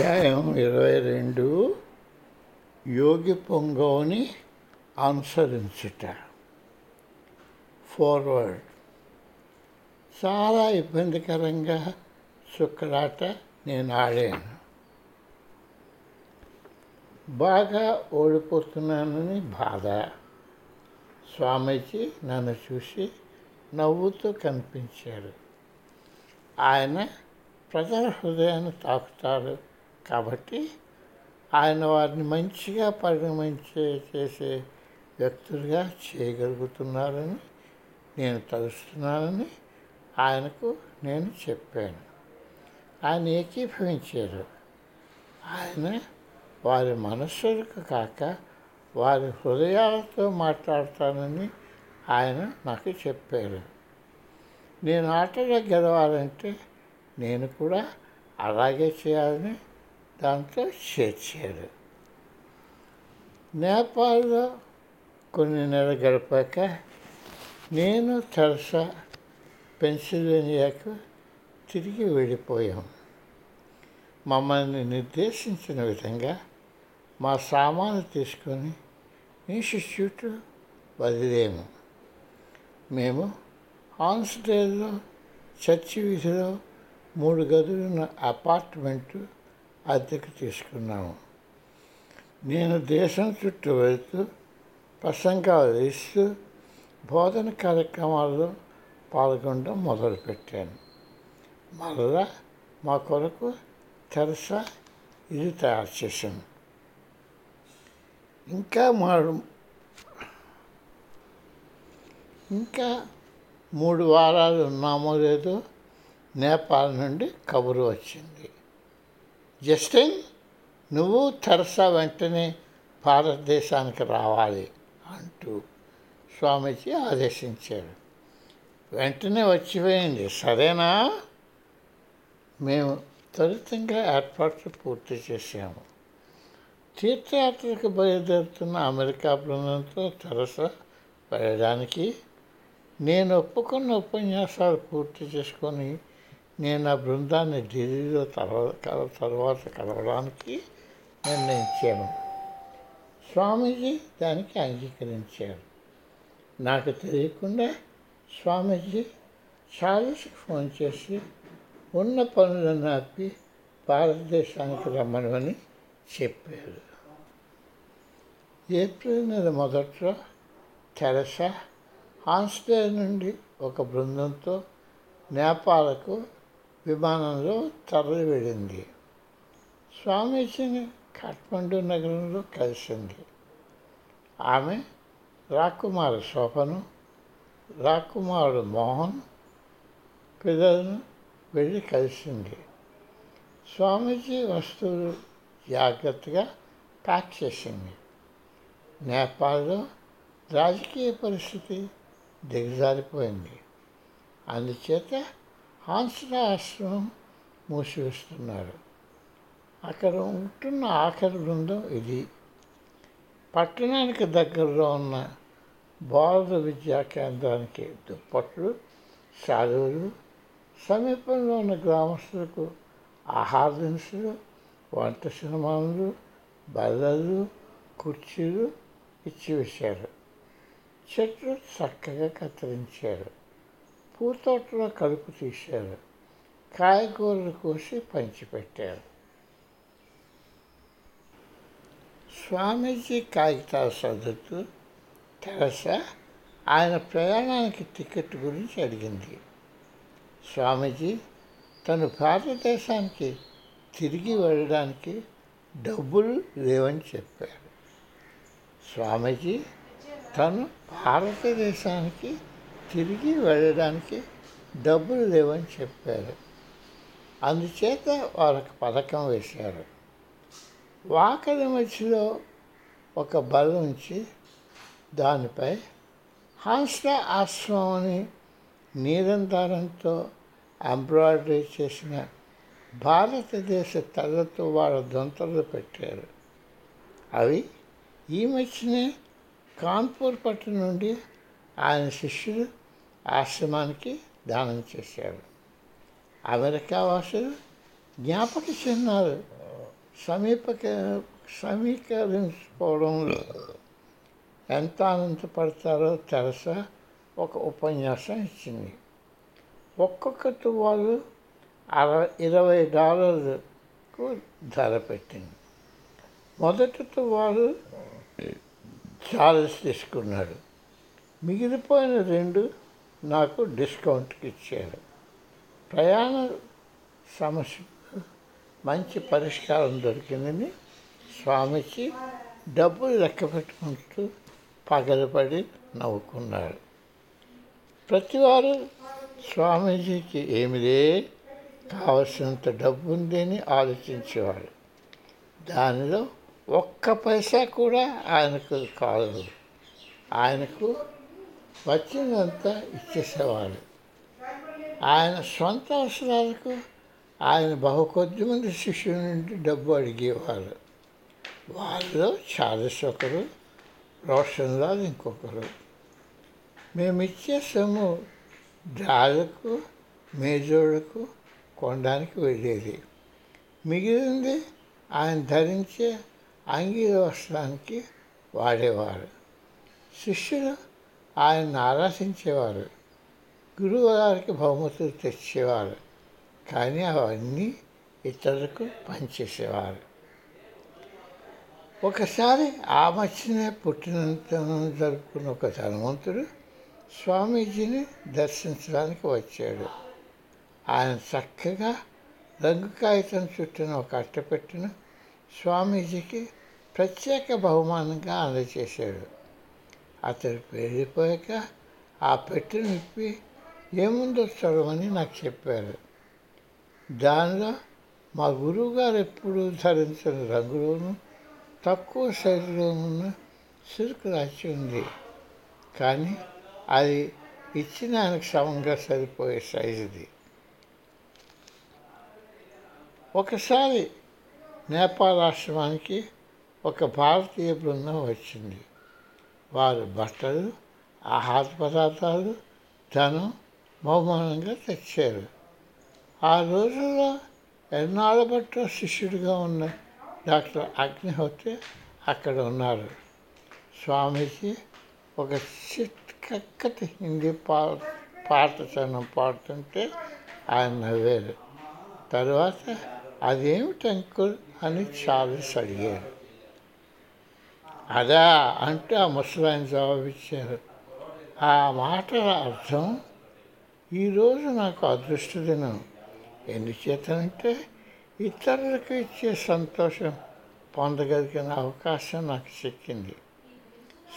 అధ్యాయం ఇరవై రెండు యోగి పొంగవుని అనుసరించుట. ఫార్వర్డ్ చాలా ఇబ్బందికరంగా చుక్కలాట నేను ఆడాను. బాగా ఓడిపోతున్నానని బాధ. స్వామీజీ నన్ను చూసి నవ్వుతూ కనిపించారు. ఆయన ప్రజల హృదయాన్ని తాకుతారు. కాబట్టి ఆయన వారిని మంచిగా పరిగణించే చేసే వ్యక్తులుగా చేయగలుగుతున్నారని నేను తలుస్తున్నానని ఆయనకు నేను చెప్పాను. ఆయన ఏకీభవించారు. ఆయన వారి మనస్సులకు కాక వారి హృదయాలతో మాట్లాడతానని ఆయన నాకు చెప్పారు. నేను ఆటలో గెలవాలంటే నేను కూడా అలాగే చేయాలని దాంతో చేర్చారు. నేపాల్లో కొన్ని నెలలు గడిపాక నేను తెరసా పెన్సిల్వేనియాకు తిరిగి వెళ్ళిపోయాం. మమ్మల్ని నిర్దేశించిన విధంగా మా సామాను తీసుకొని ఇన్స్టిట్యూట్ వదిలేము. మేము హాన్స్డేల్లో చర్చి వీధిలో మూడు గదులున్న అపార్ట్మెంటు అద్దెకు తీసుకున్నాము. నేను దేశం చుట్టూ వెళుతూ ప్రసంగాలు ఇస్తూ బోధన కార్యక్రమాల్లో పాల్గొనడం మొదలుపెట్టాను. మరలా మా కొరకు తెరసా ఇది తయారు చేశాను. ఇంకా మా ఇంకా మూడు వారాలు ఉన్నామో లేదో నేపాల్ నుండి కబురు వచ్చింది. జస్టిన్ నువ్వు తెరసా వెంటనే భారతదేశానికి రావాలి అంటూ స్వామీజీ ఆదేశించారు. వెంటనే వచ్చిపోయింది. సరేనా? మేము త్వరితంగా ఏర్పాట్లు పూర్తి చేశాము. తీర్థయాత్రకు బయలుదేరుతున్న అమెరికా బృందంతో తెరస వెళ్ళడానికి నేను ఒప్పుకున్న ఉపన్యాసాలు పూర్తి చేసుకొని నేను ఆ బృందాన్ని ఢిల్లీలో తర్వాత తర్వాత కలవడానికి నిర్ణయించాను. స్వామీజీ దానికి అంగీకరించారు. నాకు తెలియకుండా స్వామీజీ చాలీస్కి ఫోన్ చేసి ఉన్న పనులను ఆపి భారతదేశానికి రమ్మనమని చెప్పారు. ఏప్రిల్ నెల మొదట్లో తెరసా హాన్స్డే నుండి ఒక బృందంతో నేపాలకు విమానంలో తరలివెళ్ళింది స్వామీజీని కాఠ్మండు నగరంలో కలిసింది. ఆమె రాకుమారు శోభను రాకుమారుడు మోహన్ పిల్లలను వెళ్ళి కలిసింది. స్వామీజీ వస్తువులు జాగ్రత్తగా ప్యాక్ చేసింది. నేపాల్లో రాజకీయ పరిస్థితి దిగజారిపోయింది. అందుచేత ఆశ్రమం మూసివేస్తున్నారు. అక్కడ ఉంటున్న ఆఖరి బృందం ఇది. పట్టణానికి దగ్గరలో ఉన్న భారత విద్యా కేంద్రానికి దుప్పట్లు శాలువులు సమీపంలో ఉన్న గ్రామస్తులకు ఆహార దినుసులు వంట సినిమాలు బల్లలు కుర్చీలు ఇచ్చి వేశారు. చెట్లు చక్కగా కత్తిరించారు. పూతోటలో కలుపు తీశారు. కాయగూరలు కోసి పంచిపెట్టారు. స్వామీజీ కాగితాలు చదువుతూ తెరస ఆయన ప్రయాణానికి టికెట్ గురించి అడిగింది. స్వామీజీ తను భారతదేశానికి తిరిగి వెళ్ళడానికి డబ్బులు లేవని చెప్పారు. స్వామీజీ తను భారతదేశానికి తిరిగి వెళ్ళడానికి డబ్బులు లేవని చెప్పారు. అందుచేత వాళ్ళకి పథకం వేశారు. వాకలి మధ్యలో ఒక బల్ల ఉంచి దానిపై హాస్ట ఆశ్రమం అని ఎంబ్రాయిడరీ చేసిన భారతదేశ తలతో వాళ్ళ దొంతలు పెట్టారు. అవి ఈ మధ్యనే కాన్పూర్ పట్టణం నుండి ఆయన శిష్యులు ఆశ్రమానికి దానం చేశారు. అమెరికా వాసులు జ్ఞాపక చిహ్నాలు సమీపక సమీకరించుకోవడంలో ఎంత ఆనందపడతారో తెరసా ఒక ఉపన్యాసం ఇచ్చింది. ఒక్కొక్క తువ్వాలు అరవై ఇరవై డాలర్లకు ధర పెట్టింది. మొదటి తువ్వాలు చార్లెస్ తీసుకున్నాడు. మిగిలిపోయిన రెండు నాకు డిస్కౌంట్కి ఇచ్చారు. ప్రయాణ సమస్యకు మంచి పరిష్కారం దొరికిందని స్వామికి డబ్బులు లెక్క పెట్టుకుంటూ పగలపడి నవ్వుకున్నాడు ప్రతివారు స్వామీజీకి ఏమిలే కావలసినంత డబ్బు ఉందని ఆలోచించేవాడు దానిలో ఒక్క పైసా కూడా ఆయనకు కాదు ఆయనకు వచ్చిందంతా ఇచ్చేసేవాడు ఆయన సొంత అవసరాలకు ఆయన బహు కొద్ది మంది శిష్యుల నుండి డబ్బు అడిగేవారు. వాళ్ళలో చార్లెస్ ఒకరు రోషన్లాల్ ఇంకొకరు. మేము ఇచ్చే సొమ్ము డాలకు మేజోడుకు కొనడానికి వెళ్ళేది. మిగిలింది ఆయన ధరించే అంగీ వస్త్రానికి వాడేవారు. శిష్యులు ఆయన్ని ఆరాధించేవారు గురువు గారికి బహుమతులు తెచ్చేవారు. కానీ అవన్నీ ఇతరులకు పనిచేసేవారు. ఒకసారి ఆ మధ్యనే పుట్టినంత జరుపుకున్న ఒక ధనవంతుడు స్వామీజీని దర్శించడానికి వచ్చాడు. ఆయన చక్కగా రంగు కాగితం చుట్టిన ఒక అట్టపెట్టిన స్వామీజీకి ప్రత్యేక బహుమానంగా అందజేశాడు. అతడు వెళ్ళిపోయాక ఆ పెట్టెను విప్పి ఏముందో చదవని నాకు చెప్పారు. దానిలో మా గురువుగారు ఎప్పుడూ ధరించిన రంగులోనూ తక్కువ సైజులోనున్న సిల్క్ రాసి ఉంది. కానీ అది ఇచ్చిన ఆయనకు సమంగా సరిపోయే సైజుది ఒకసారి నేపాల్ ఆశ్రమానికి ఒక భారతీయ బృందం వచ్చింది. వారు బట్టలు ఆహార పదార్థాలు ధనం బహుమానంగా తెచ్చారు. ఆ రోజుల్లో ఎన్నాళ్ళ బట్ట శిష్యుడిగా ఉన్న డాక్టర్ అగ్నిహోత్రి అక్కడ ఉన్నారు. స్వామీజీ ఒక చిక్కటి హిందీ పా పాట చనం పాడుతుంటే ఆయన నవ్వారు. తర్వాత అదేమిటి అంకుల్? అని చాలా అడిగారు. అదా అంటే ఆ ముసలాయన జవాబిచ్చారు. ఆ మాటల అర్థం ఈరోజు నాకు అదృష్ట దినం ఎందుచేతనంటే ఇతరులకు ఇచ్చే సంతోషం పొందగలిగిన అవకాశం నాకు చిక్కింది.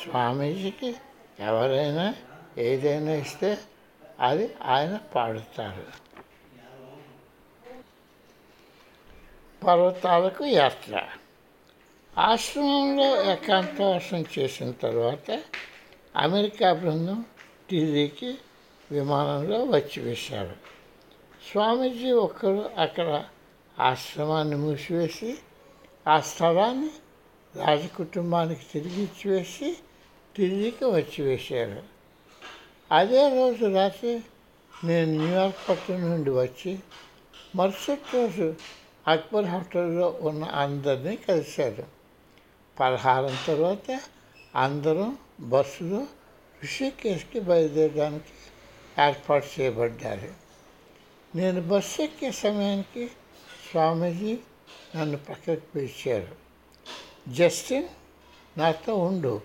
స్వామీజీకి ఎవరైనా ఏదైనా ఇస్తే అది ఆయన పాడుతారు. పర్వతాలకు యాత్ర. ఆశ్రమంలో ఏకాంతవాసం చేసిన తర్వాత అమెరికా బృందం ఢిల్లీకి విమానంలో వచ్చి వేశారు. స్వామీజీ ఒక్కరు అక్కడ ఆశ్రమాన్ని మూసివేసి ఆ స్థలాన్ని రాజకుటుంబానికి తిరిగి ఇచ్చివేసి ఢిల్లీకి వచ్చి వేశారు. అదే రోజు రాత్రి నేను న్యూయార్క్ పట్టణం నుండి వచ్చి మరుసటి రోజు అక్బర్ హోటల్లో ఉన్న అందరినీ కలిశారు. పలహారం తర్వాత అందరం బస్సులో ఋషికేశ్కి బయలుదేరడానికి ఏర్పాటు చేయబడ్డారు. నేను బస్సు ఎక్కే సమయానికి స్వామీజీ నన్ను పక్కకు పిలిచారు. జస్టిన్ నాతో ఉండు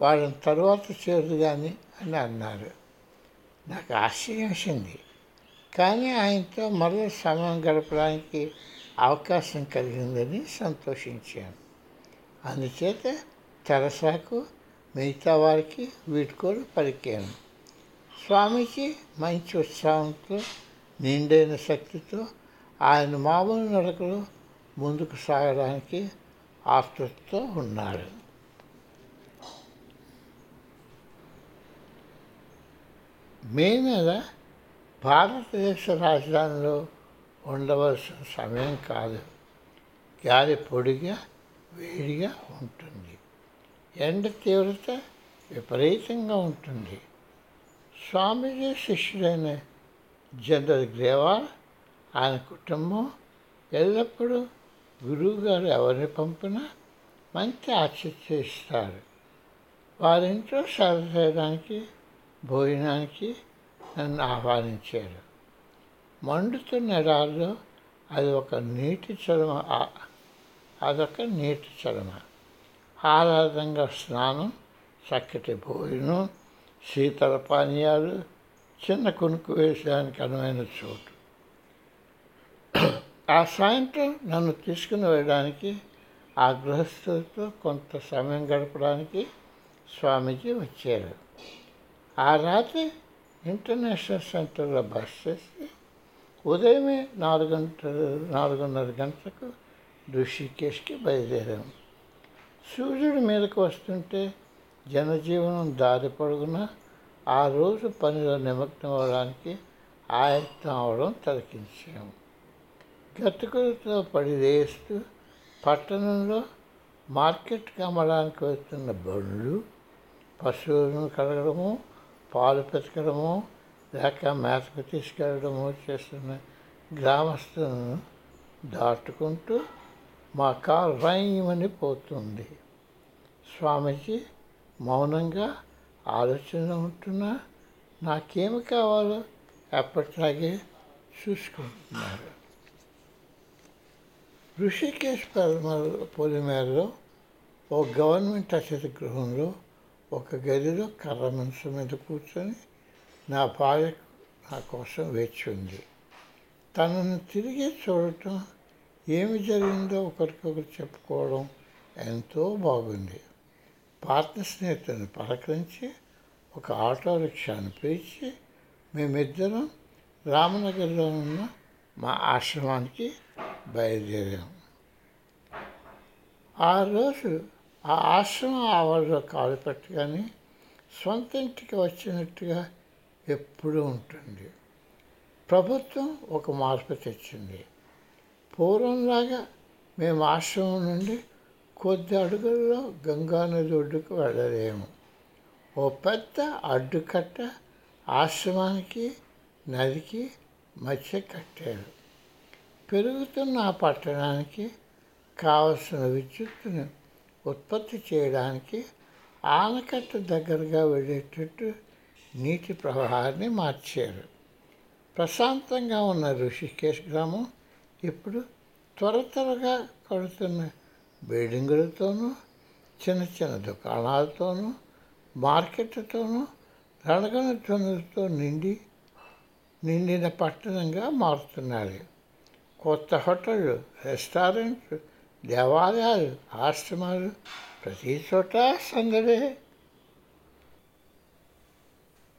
వాళ్ళని తర్వాత చేరదు కానీ అని అన్నారు. నాకు ఆశ్చర్యం వేసింది. కానీ ఆయనతో మరో సమయం గడపడానికి అవకాశం కలిగిందని సంతోషించాను. అందుచేత తెరసాకు మిగతా వారికి వీడ్కోలు పలికాను. స్వామికి మంచి ఉత్సాహంతో నిండైన శక్తితో ఆయన మామూలు నడకలు ముందుకు సాగడానికి ఆతృతతో ఉన్నాడు మే నెల భారతదేశ రాజధానిలో ఉండవలసిన సమయం కాదు. గాలి పొడిగా వేడిగా ఉంటుంది. ఎండ తీవ్రత విపరీతంగా ఉంటుంది. స్వామీజీ శిష్యుడైన జనరల్ గ్రేవాల్ ఆయన కుటుంబం ఎల్లప్పుడూ గురువుగారు ఎవరిని పంపినా మంచి ఆతిథ్యం ఇస్తారు. వారింట్లో సేవ చేయడానికి భోజనానికి నన్ను ఆహ్వానించారు. మండుతున్న ఎడారిలో అది ఒక నీటి చలమ అదొక నీటి చలన ఆహ్లాదంగా స్నానం చక్కటి భోజనం శీతల పానీయాలు చిన్న కొనుక్కు వేసేదానికి అనువైన చోటు. ఆ సాయంత్రం నన్ను తీసుకుని వెళ్ళడానికి ఆ గృహస్థులతో కొంత సమయం గడపడానికి స్వామీజీ వచ్చారు. ఆ రాత్రి ఇంటర్నేషనల్ సెంటర్లో బస్ చేసి ఉదయమే నాలుగు గంటలు నాలుగున్నర గంటలకు ఋషికేష్కి బయలుదేరాము సూర్యుడి మీదకు వస్తుంటే జనజీవనం దారి పొడుగున ఆ రోజు పనిలో నిమగ్నం అవడానికి ఆయత్తం అవడం తలకించాము గతుకులతో పడివేస్తూ పట్టణంలో మార్కెట్కి అమ్మడానికి వస్తున్న బండ్లు పశువులను కడగడము పాలు పెతకడము లేక మేతకు తీసుకెళ్ళడము చేస్తున్న గ్రామస్తులను దాటుకుంటూ మా కారు రైమని పోతుంది. స్వామీజీ మౌనంగా ఆలోచన ఉంటున్నా నాకేమి కావాలో ఎప్పటిలాగే చూసుకుంటున్నారు. ఋషికేశ్ పొలిమేరలో ఓ గవర్నమెంట్ అతిథి గృహంలో ఒక గదిలో కర్ర మనసు మీద కూర్చొని నా భార్య నా కోసం వేచి ఉంది. తనను తిరిగి చూడటం ఏమి జరిగిందో ఒకరికొకరు చెప్పుకోవడం ఎంతో బాగుంది. పాత స్నేహితుని పలకరించి ఒక ఆటో రిక్షాను పిలిచి మేమిద్దరం రామనగర్లో ఉన్న మా ఆశ్రమానికి బయలుదేరాం. ఆ రోజు ఆ ఆశ్రమం ఆవరణలో కాలు పెట్టగానే సొంత ఇంటికి వచ్చినట్టుగా ఎప్పుడూ ఉంటుంది. ప్రభుత్వం ఒక మార్పు తెచ్చింది. పూర్వంలాగా మేము ఆశ్రమం నుండి కొద్ది అడుగుల్లో గంగానది ఒడ్డుకు వెళ్ళలేము. ఓ పెద్ద అడ్డుకట్ట ఆశ్రమానికి నదికి మధ్య కట్టారు. పెరుగుతున్న ఆ పట్టణానికి కావలసిన విద్యుత్తును ఉత్పత్తి చేయడానికి ఆనకట్ట దగ్గరగా వెళ్ళేటట్టు నీటి ప్రవాహాన్ని మార్చారు. ప్రశాంతంగా ఉన్న ఋషికేశ్ గ్రామం ఇప్పుడు త్వర త్వరగా కడుతున్న బిల్డింగులతోనూ చిన్న చిన్న దుకాణాలతోనూ మార్కెట్లతోనూ రణగణ ధ్వనులతో నిండి నిండిన పట్టణంగా మారుతున్నారు. కొత్త హోటళ్ళు రెస్టారెంట్లు దేవాలయాలు ఆశ్రమాలు ప్రతి చోట సందడే.